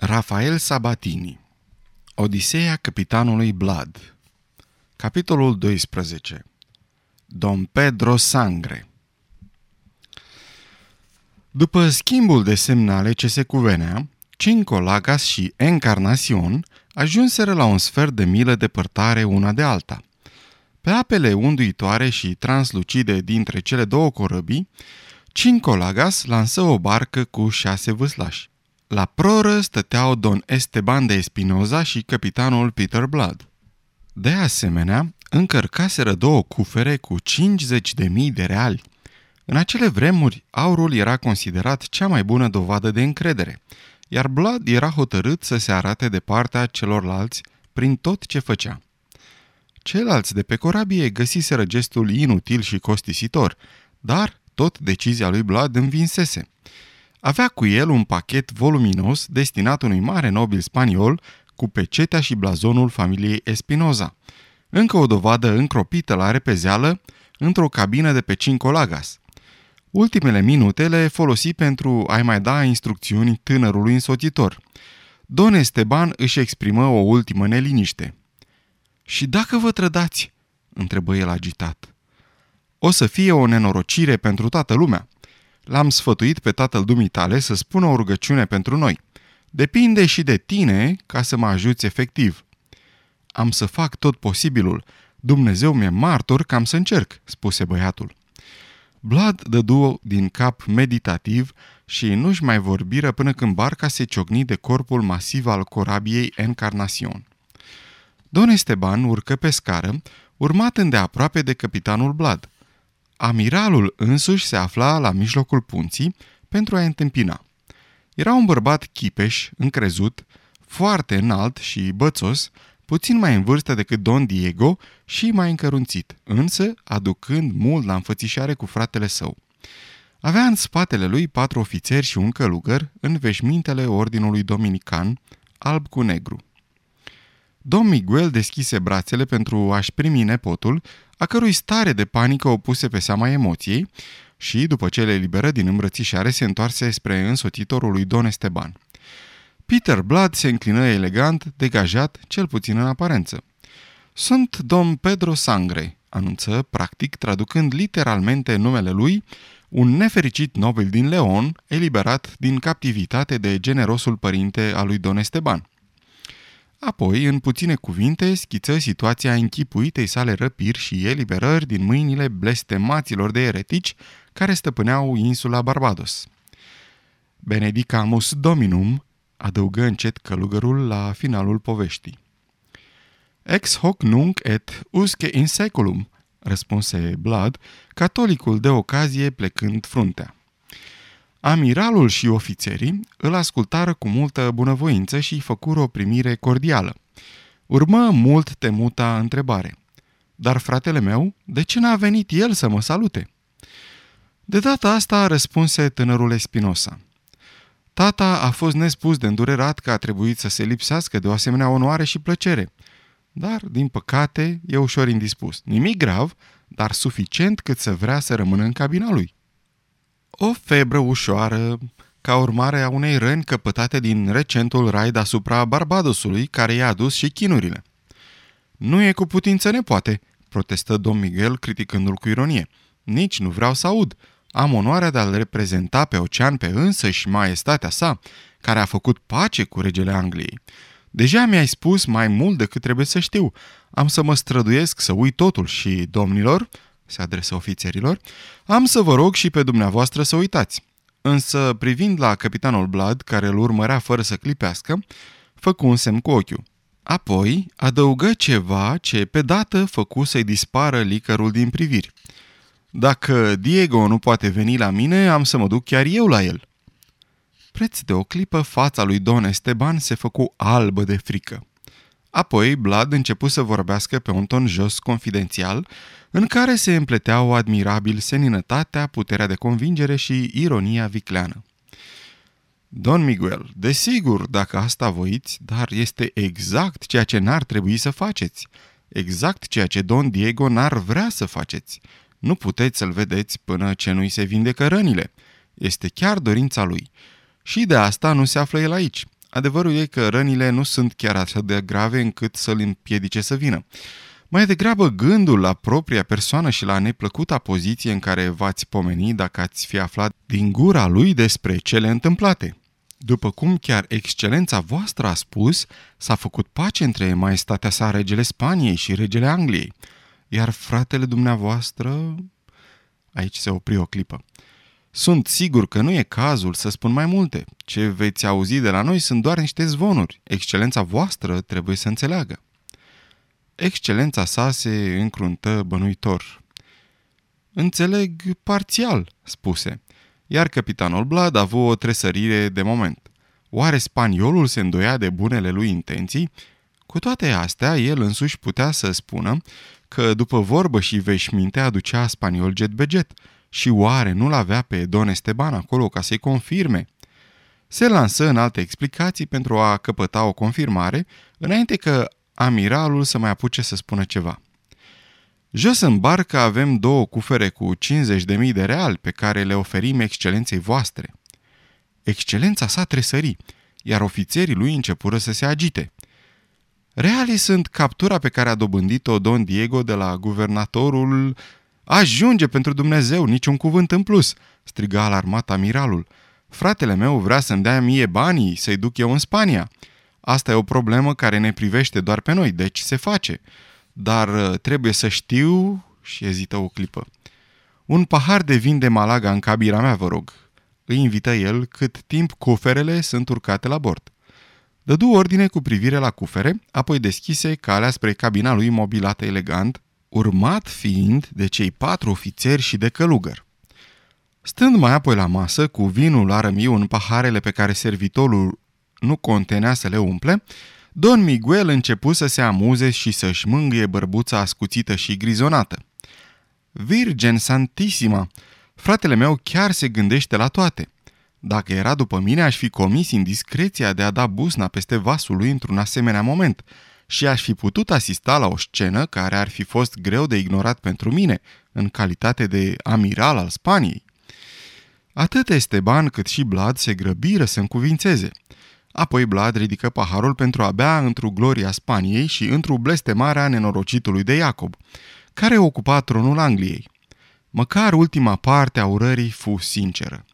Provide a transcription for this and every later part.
Rafael Sabatini Odiseea capitanului Blood Capitolul 12 Don Pedro Sangre După schimbul de semnale ce se cuvenea, Cinco Lagas și Encarnacion ajunseră la un sfert de milă depărtare una de alta. Pe apele unduitoare și translucide dintre cele două corăbii, Cinco Lagas lansă o barcă cu șase vâslași. La proră stăteau don Esteban de Espinoza și capitanul Peter Blood. De asemenea, încărcaseră două cufere cu 50.000 de reali. În acele vremuri, aurul era considerat cea mai bună dovadă de încredere, iar Blood era hotărât să se arate de partea celorlalți prin tot ce făcea. Ceilalți de pe corabie găsiseră gestul inutil și costisitor, dar tot decizia lui Blood învinsese – avea cu el un pachet voluminos destinat unui mare nobil spaniol cu pecetea și blazonul familiei Espinoza. Încă o dovadă încropită la repezeală într-o cabină de pe Cinco Lagas. Ultimele minute le folosi pentru a-i mai da instrucțiuni tânărului însoțitor. Don Esteban își exprimă o ultimă neliniște. Și dacă vă trădați?" întrebă el agitat. O să fie o nenorocire pentru toată lumea. L-am sfătuit pe tatăl dumitale să spună o rugăciune pentru noi. Depinde și de tine ca să mă ajuți efectiv. Am să fac tot posibilul. Dumnezeu mi-e martor că am să încerc, spuse băiatul. Vlad dădu din cap meditativ și nu-și mai vorbiră până când barca se ciocni de corpul masiv al corabiei Encarnacion. Don Esteban urcă pe scară, urmat îndeaproape de capitanul Blad – Amiralul însuși se afla la mijlocul punții pentru a întâmpina. Era un bărbat chipeș, încrezut, foarte înalt și bățos, puțin mai în vârstă decât Don Diego și mai încărunțit, însă aducând mult la înfățișare cu fratele său. Avea în spatele lui patru ofițeri și un călugăr în veșmintele ordinului dominican, alb cu negru. Don Miguel deschise brațele pentru a-și primi nepotul, a cărui stare de panică o puse pe seama emoției și, după ce le eliberă din îmbrățișare, se întoarse spre însoțitorul lui Don Esteban. Peter Blood se înclină elegant, degajat, cel puțin în aparență. Sunt domn Pedro Sangre, anunță, practic, traducând literalmente numele lui, un nefericit nobil din Leon, eliberat din captivitate de generosul părinte al lui Don Esteban. Apoi, în puține cuvinte, schiță situația închipuitei sale răpiri și eliberări din mâinile blestemaților de eretici care stăpâneau insula Barbados. Benedicamus Dominum, adăugă încet călugărul la finalul poveștii. Ex hoc nunc et usque in seculum, răspunse Blood, catolicul de ocazie plecând fruntea. Amiralul și ofițerii îl ascultară cu multă bunăvoință și îi făcură o primire cordială. Urmă mult temuta întrebare. Dar fratele meu, de ce n-a venit el să mă salute? De data asta răspunse tânărul Espinosa. Tata a fost nespus de îndurerat că a trebuit să se lipsească de o asemenea onoare și plăcere. Dar, din păcate, e ușor indispus. Nimic grav, dar suficient cât să vrea să rămână în cabina lui. O febră ușoară, ca urmare a unei răni căpătate din recentul raid asupra Barbadosului, care i-a adus și chinurile. Nu e cu putință nepoate, protestă domn Miguel criticându-l cu ironie. Nici nu vreau să aud. Am onoarea de a-l reprezenta pe ocean pe însăși maestatea sa, care a făcut pace cu regele Angliei. Deja mi-ai spus mai mult decât trebuie să știu. Am să mă străduiesc să uit totul și, domnilor, se adresă ofițerilor, am să vă rog și pe dumneavoastră să uitați. Însă, privind la capitanul Blood, care îl urmărea fără să clipească, făcu un semn cu ochiul. Apoi adăugă ceva ce pe dată făcu să-i dispară licărul din priviri. Dacă Diego nu poate veni la mine, am să mă duc chiar eu la el. Preț de o clipă, fața lui Don Esteban se făcu albă de frică. Apoi, Blood început să vorbească pe un ton jos, confidențial, în care se împleteau admirabil seninătatea, puterea de convingere și ironia vicleană. Don Miguel, desigur, dacă asta voiți, dar este exact ceea ce n-ar trebui să faceți. Exact ceea ce Don Diego n-ar vrea să faceți. Nu puteți să-l vedeți până ce nu-i se vindecă rănile. Este chiar dorința lui. Și de asta nu se află el aici. Adevărul e că rănile nu sunt chiar atât de grave încât să-l împiedice să vină. Mai degrabă gândul la propria persoană și la neplăcuta poziție în care v-ați pomeni dacă ați fi aflat din gura lui despre cele întâmplate. După cum chiar excelența voastră a spus, s-a făcut pace între maestatea sa regele Spaniei și regele Angliei. Iar fratele dumneavoastră... Aici se opri o clipă. Sunt sigur că nu e cazul să spun mai multe. Ce veți auzi de la noi sunt doar niște zvonuri. Excelența voastră trebuie să înțeleagă. Excelența sa se încruntă bănuitor. Înțeleg parțial, spuse, iar capitanul Blad a avut o tresărire de moment. Oare spaniolul se îndoia de bunele lui intenții? Cu toate astea, el însuși putea să spună că după vorbă și veșminte aducea spaniol jet beget și oare nu-l avea pe Don Esteban acolo ca să-i confirme? Se lansă în alte explicații pentru a căpăta o confirmare, înainte că amiralul să mai apuce să spună ceva. Jos în barcă avem două cufere cu 50.000 de real pe care le oferim excelenței voastre. Excelența sa tresări, iar ofițerii lui începură să se agite. Reale sunt captura pe care a dobândit-o Don Diego de la guvernatorul... Ajunge pentru Dumnezeu, niciun cuvânt în plus, striga alarmat amiralul. Fratele meu vrea să-mi dea mie banii, să-i duc eu în Spania. Asta e o problemă care ne privește doar pe noi, deci se face. Dar uh, trebuie să știu... și ezită o clipă. Un pahar de vin de Malaga în cabina mea, vă rog. Îi invită el cât timp cuferele sunt urcate la bord. Dădu ordine cu privire la cufere, apoi deschise calea spre cabina lui mobilată elegant, urmat fiind de cei patru ofițeri și de călugăr. Stând mai apoi la masă, cu vinul arămiu în paharele pe care servitorul nu contenea să le umple, Don Miguel începu să se amuze și să-și mângâie bărbuța ascuțită și grizonată. Virgen Santisima! Fratele meu chiar se gândește la toate. Dacă era după mine, aș fi comis indiscreția de a da busna peste vasul lui într-un asemenea moment și aș fi putut asista la o scenă care ar fi fost greu de ignorat pentru mine, în calitate de amiral al Spaniei. Atât Esteban cât și Blad se grăbiră să încuvințeze – Apoi Blad ridică paharul pentru a bea într-o gloria Spaniei și într-o blestemarea nenorocitului de Iacob, care ocupa tronul Angliei. Măcar ultima parte a urării fu sinceră.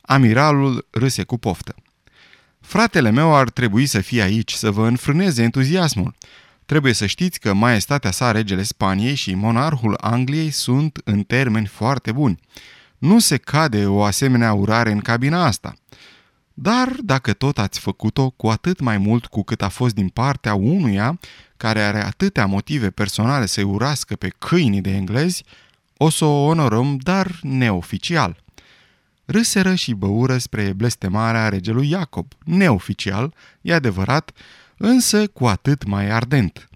Amiralul râse cu poftă. Fratele meu ar trebui să fie aici, să vă înfrâneze entuziasmul. Trebuie să știți că maestatea sa regele Spaniei și monarhul Angliei sunt în termeni foarte buni. Nu se cade o asemenea urare în cabina asta. Dar dacă tot ați făcut-o, cu atât mai mult cu cât a fost din partea unuia care are atâtea motive personale să-i urască pe câinii de englezi, o să o onorăm, dar neoficial. Râseră și băură spre blestemarea regelui Iacob, neoficial, e adevărat, însă cu atât mai ardent.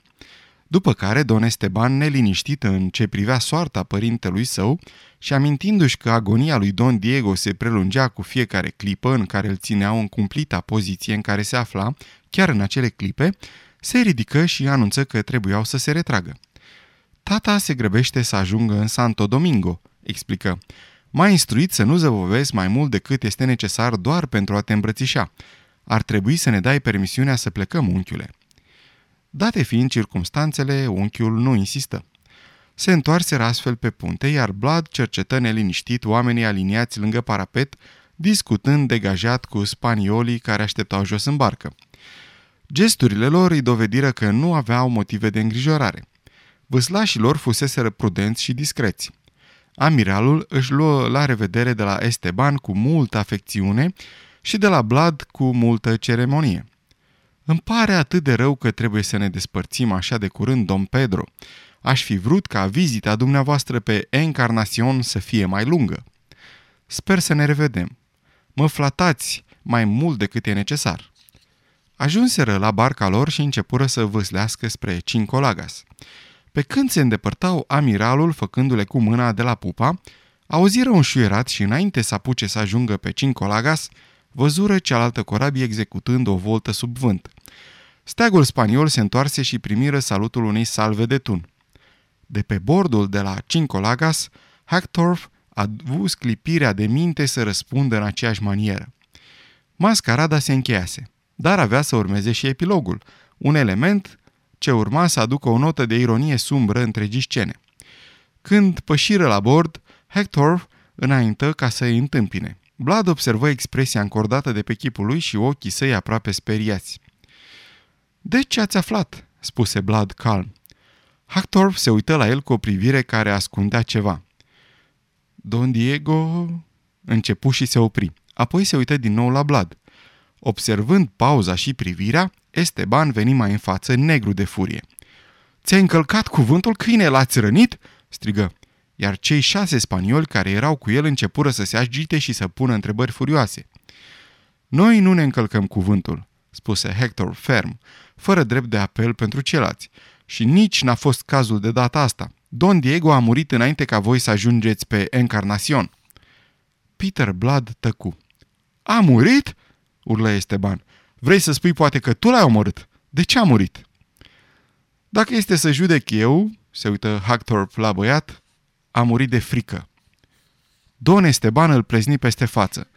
După care Don Esteban, neliniștit în ce privea soarta părintelui său și amintindu-și că agonia lui Don Diego se prelungea cu fiecare clipă în care îl țineau în cumplita poziție în care se afla, chiar în acele clipe, se ridică și anunță că trebuiau să se retragă. Tata se grăbește să ajungă în Santo Domingo, explică. M-a instruit să nu zăvovesc mai mult decât este necesar doar pentru a te îmbrățișa. Ar trebui să ne dai permisiunea să plecăm, unchiule. Date fiind circumstanțele, unchiul nu insistă. Se întoarseră astfel pe punte, iar Blad cercetă neliniștit oamenii aliniați lângă parapet, discutând degajat cu spaniolii care așteptau jos în barcă. Gesturile lor îi dovediră că nu aveau motive de îngrijorare. Vâslașii lor fuseseră prudenți și discreți. Amiralul își luă la revedere de la Esteban cu multă afecțiune și de la Blad cu multă ceremonie. Îmi pare atât de rău că trebuie să ne despărțim așa de curând, domn Pedro. Aș fi vrut ca vizita dumneavoastră pe Encarnacion să fie mai lungă. Sper să ne revedem. Mă flatați mai mult decât e necesar. Ajunseră la barca lor și începură să vâslească spre Cincolagas. Pe când se îndepărtau amiralul făcându-le cu mâna de la pupa, auziră un șuierat și înainte să apuce să ajungă pe Cincolagas, văzură cealaltă corabie executând o voltă sub vânt. Steagul spaniol se întoarse și primiră salutul unei salve de tun. De pe bordul de la Cincolagas, Hacktorf a avut sclipirea de minte să răspundă în aceeași manieră. Mascarada se încheiase. dar avea să urmeze și epilogul, un element ce urma să aducă o notă de ironie sumbră întregii scene. Când pășiră la bord, Hector înaintă ca să îi întâmpine. Vlad observă expresia încordată de pe chipul lui și ochii săi aproape speriați. De ce ați aflat?" spuse Vlad calm. Hector se uită la el cu o privire care ascundea ceva. Don Diego începu și se opri. Apoi se uită din nou la Vlad. Observând pauza și privirea, Esteban veni mai în față, negru de furie. Ți-ai încălcat cuvântul, câine, l-ați rănit?" strigă. Iar cei șase spanioli care erau cu el începură să se agite și să pună întrebări furioase. Noi nu ne încălcăm cuvântul," spuse Hector ferm, fără drept de apel pentru ceilalți. Și nici n-a fost cazul de data asta. Don Diego a murit înainte ca voi să ajungeți pe Encarnacion. Peter Blood tăcu. A murit?" urlă Esteban. Vrei să spui poate că tu l-ai omorât? De ce a murit?" Dacă este să judec eu, se uită Hackthorpe la băiat, a murit de frică. Don Esteban îl plezni peste față,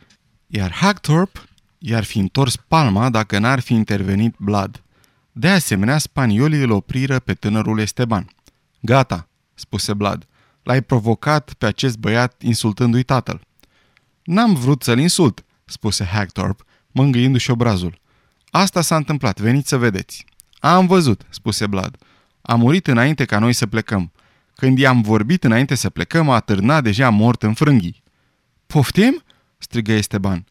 iar Hackthorpe i-ar fi întors palma dacă n-ar fi intervenit Blood. De asemenea, spaniolii îl opriră pe tânărul Esteban. Gata, spuse Blood. L-ai provocat pe acest băiat insultându-i tatăl. N-am vrut să-l insult, spuse Hagthorpe, mângâindu-și obrazul. Asta s-a întâmplat, veniți să vedeți. Am văzut, spuse Blood. A murit înainte ca noi să plecăm. Când i-am vorbit înainte să plecăm, a târnat deja mort în frânghii. Poftim? strigă Esteban.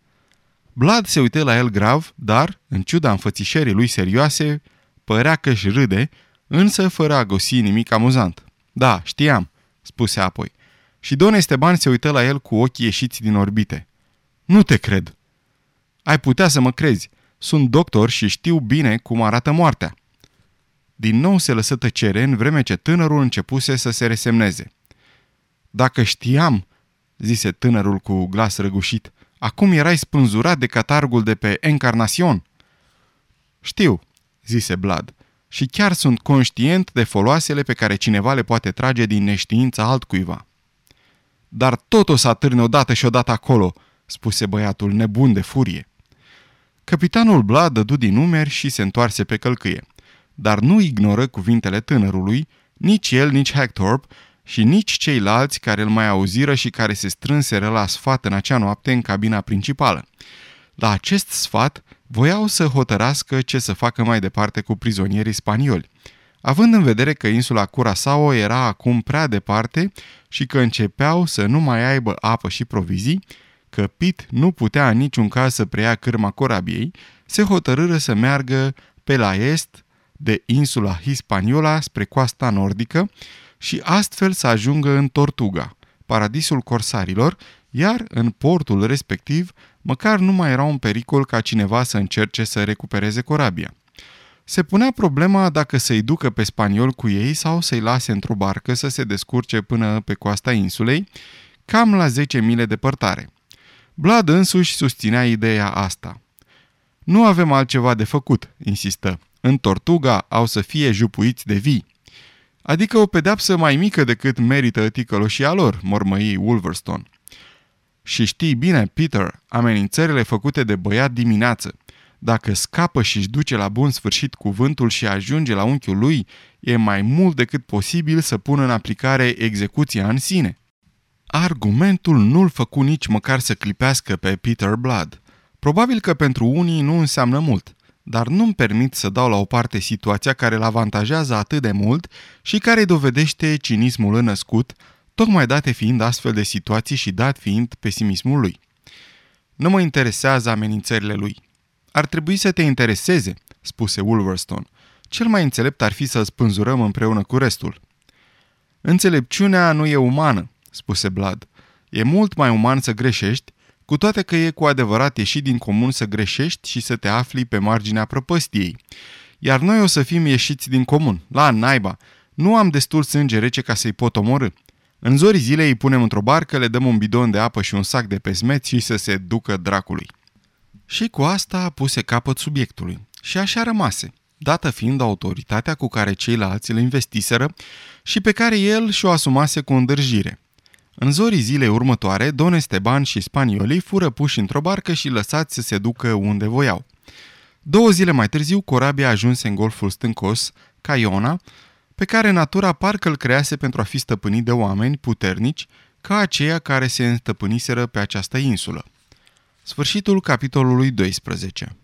Blood se uită la el grav, dar, în ciuda înfățișării lui serioase, părea că își râde, însă fără a găsi nimic amuzant. Da, știam, spuse apoi. Și Don Esteban se uită la el cu ochii ieșiți din orbite. Nu te cred. Ai putea să mă crezi. Sunt doctor și știu bine cum arată moartea. Din nou se lăsă tăcere în vreme ce tânărul începuse să se resemneze. Dacă știam, zise tânărul cu glas răgușit, acum erai spânzurat de catargul de pe Encarnacion. Știu, zise Blad, și chiar sunt conștient de foloasele pe care cineva le poate trage din neștiința altcuiva. Dar tot o să atârne odată și odată acolo, spuse băiatul nebun de furie. Capitanul Blad dădu din numeri și se întoarse pe călcâie, dar nu ignoră cuvintele tânărului, nici el, nici Hectorp și nici ceilalți care îl mai auziră și care se strânseră la sfat în acea noapte în cabina principală. La acest sfat voiau să hotărască ce să facă mai departe cu prizonierii spanioli. Având în vedere că insula Curaçao era acum prea departe și că începeau să nu mai aibă apă și provizii, că Pit nu putea în niciun caz să preia cârma corabiei, se hotărâră să meargă pe la est de insula Hispaniola spre coasta nordică și astfel să ajungă în Tortuga, paradisul corsarilor, iar în portul respectiv măcar nu mai era un pericol ca cineva să încerce să recupereze corabia. Se punea problema dacă să-i ducă pe spaniol cu ei sau să-i lase într-o barcă să se descurce până pe coasta insulei, cam la 10 mile departare. Blad însuși susținea ideea asta. Nu avem altceva de făcut, insistă. În Tortuga au să fie jupuiți de vii. Adică o pedapsă mai mică decât merită ticăloșia lor, mormăi Wolverstone. Și știi bine, Peter, amenințările făcute de băiat dimineață. Dacă scapă și își duce la bun sfârșit cuvântul și ajunge la unchiul lui, e mai mult decât posibil să pună în aplicare execuția în sine. Argumentul nu-l făcu nici măcar să clipească pe Peter Blood. Probabil că pentru unii nu înseamnă mult, dar nu-mi permit să dau la o parte situația care îl avantajează atât de mult și care dovedește cinismul înăscut, tocmai date fiind astfel de situații și dat fiind pesimismul lui. Nu mă interesează amenințările lui. Ar trebui să te intereseze, spuse Wolverstone. Cel mai înțelept ar fi să spânzurăm împreună cu restul. Înțelepciunea nu e umană, spuse Blood. E mult mai uman să greșești, cu toate că e cu adevărat ieșit din comun să greșești și să te afli pe marginea prăpăstiei. Iar noi o să fim ieșiți din comun, la naiba. Nu am destul sânge rece ca să-i pot omorâ. În zorii zilei îi punem într-o barcă, le dăm un bidon de apă și un sac de pesmeți și să se ducă dracului. Și cu asta puse capăt subiectului. Și așa rămase, dată fiind autoritatea cu care ceilalți îl investiseră și pe care el și-o asumase cu îndârjire. În zorii zilei următoare, Don Esteban și spaniolii fură puși într-o barcă și lăsați să se ducă unde voiau. Două zile mai târziu, corabia ajunse în golful stâncos, Caiona, pe care natura parcă îl crease pentru a fi stăpânit de oameni puternici ca aceia care se înstăpâniseră pe această insulă. Sfârșitul capitolului 12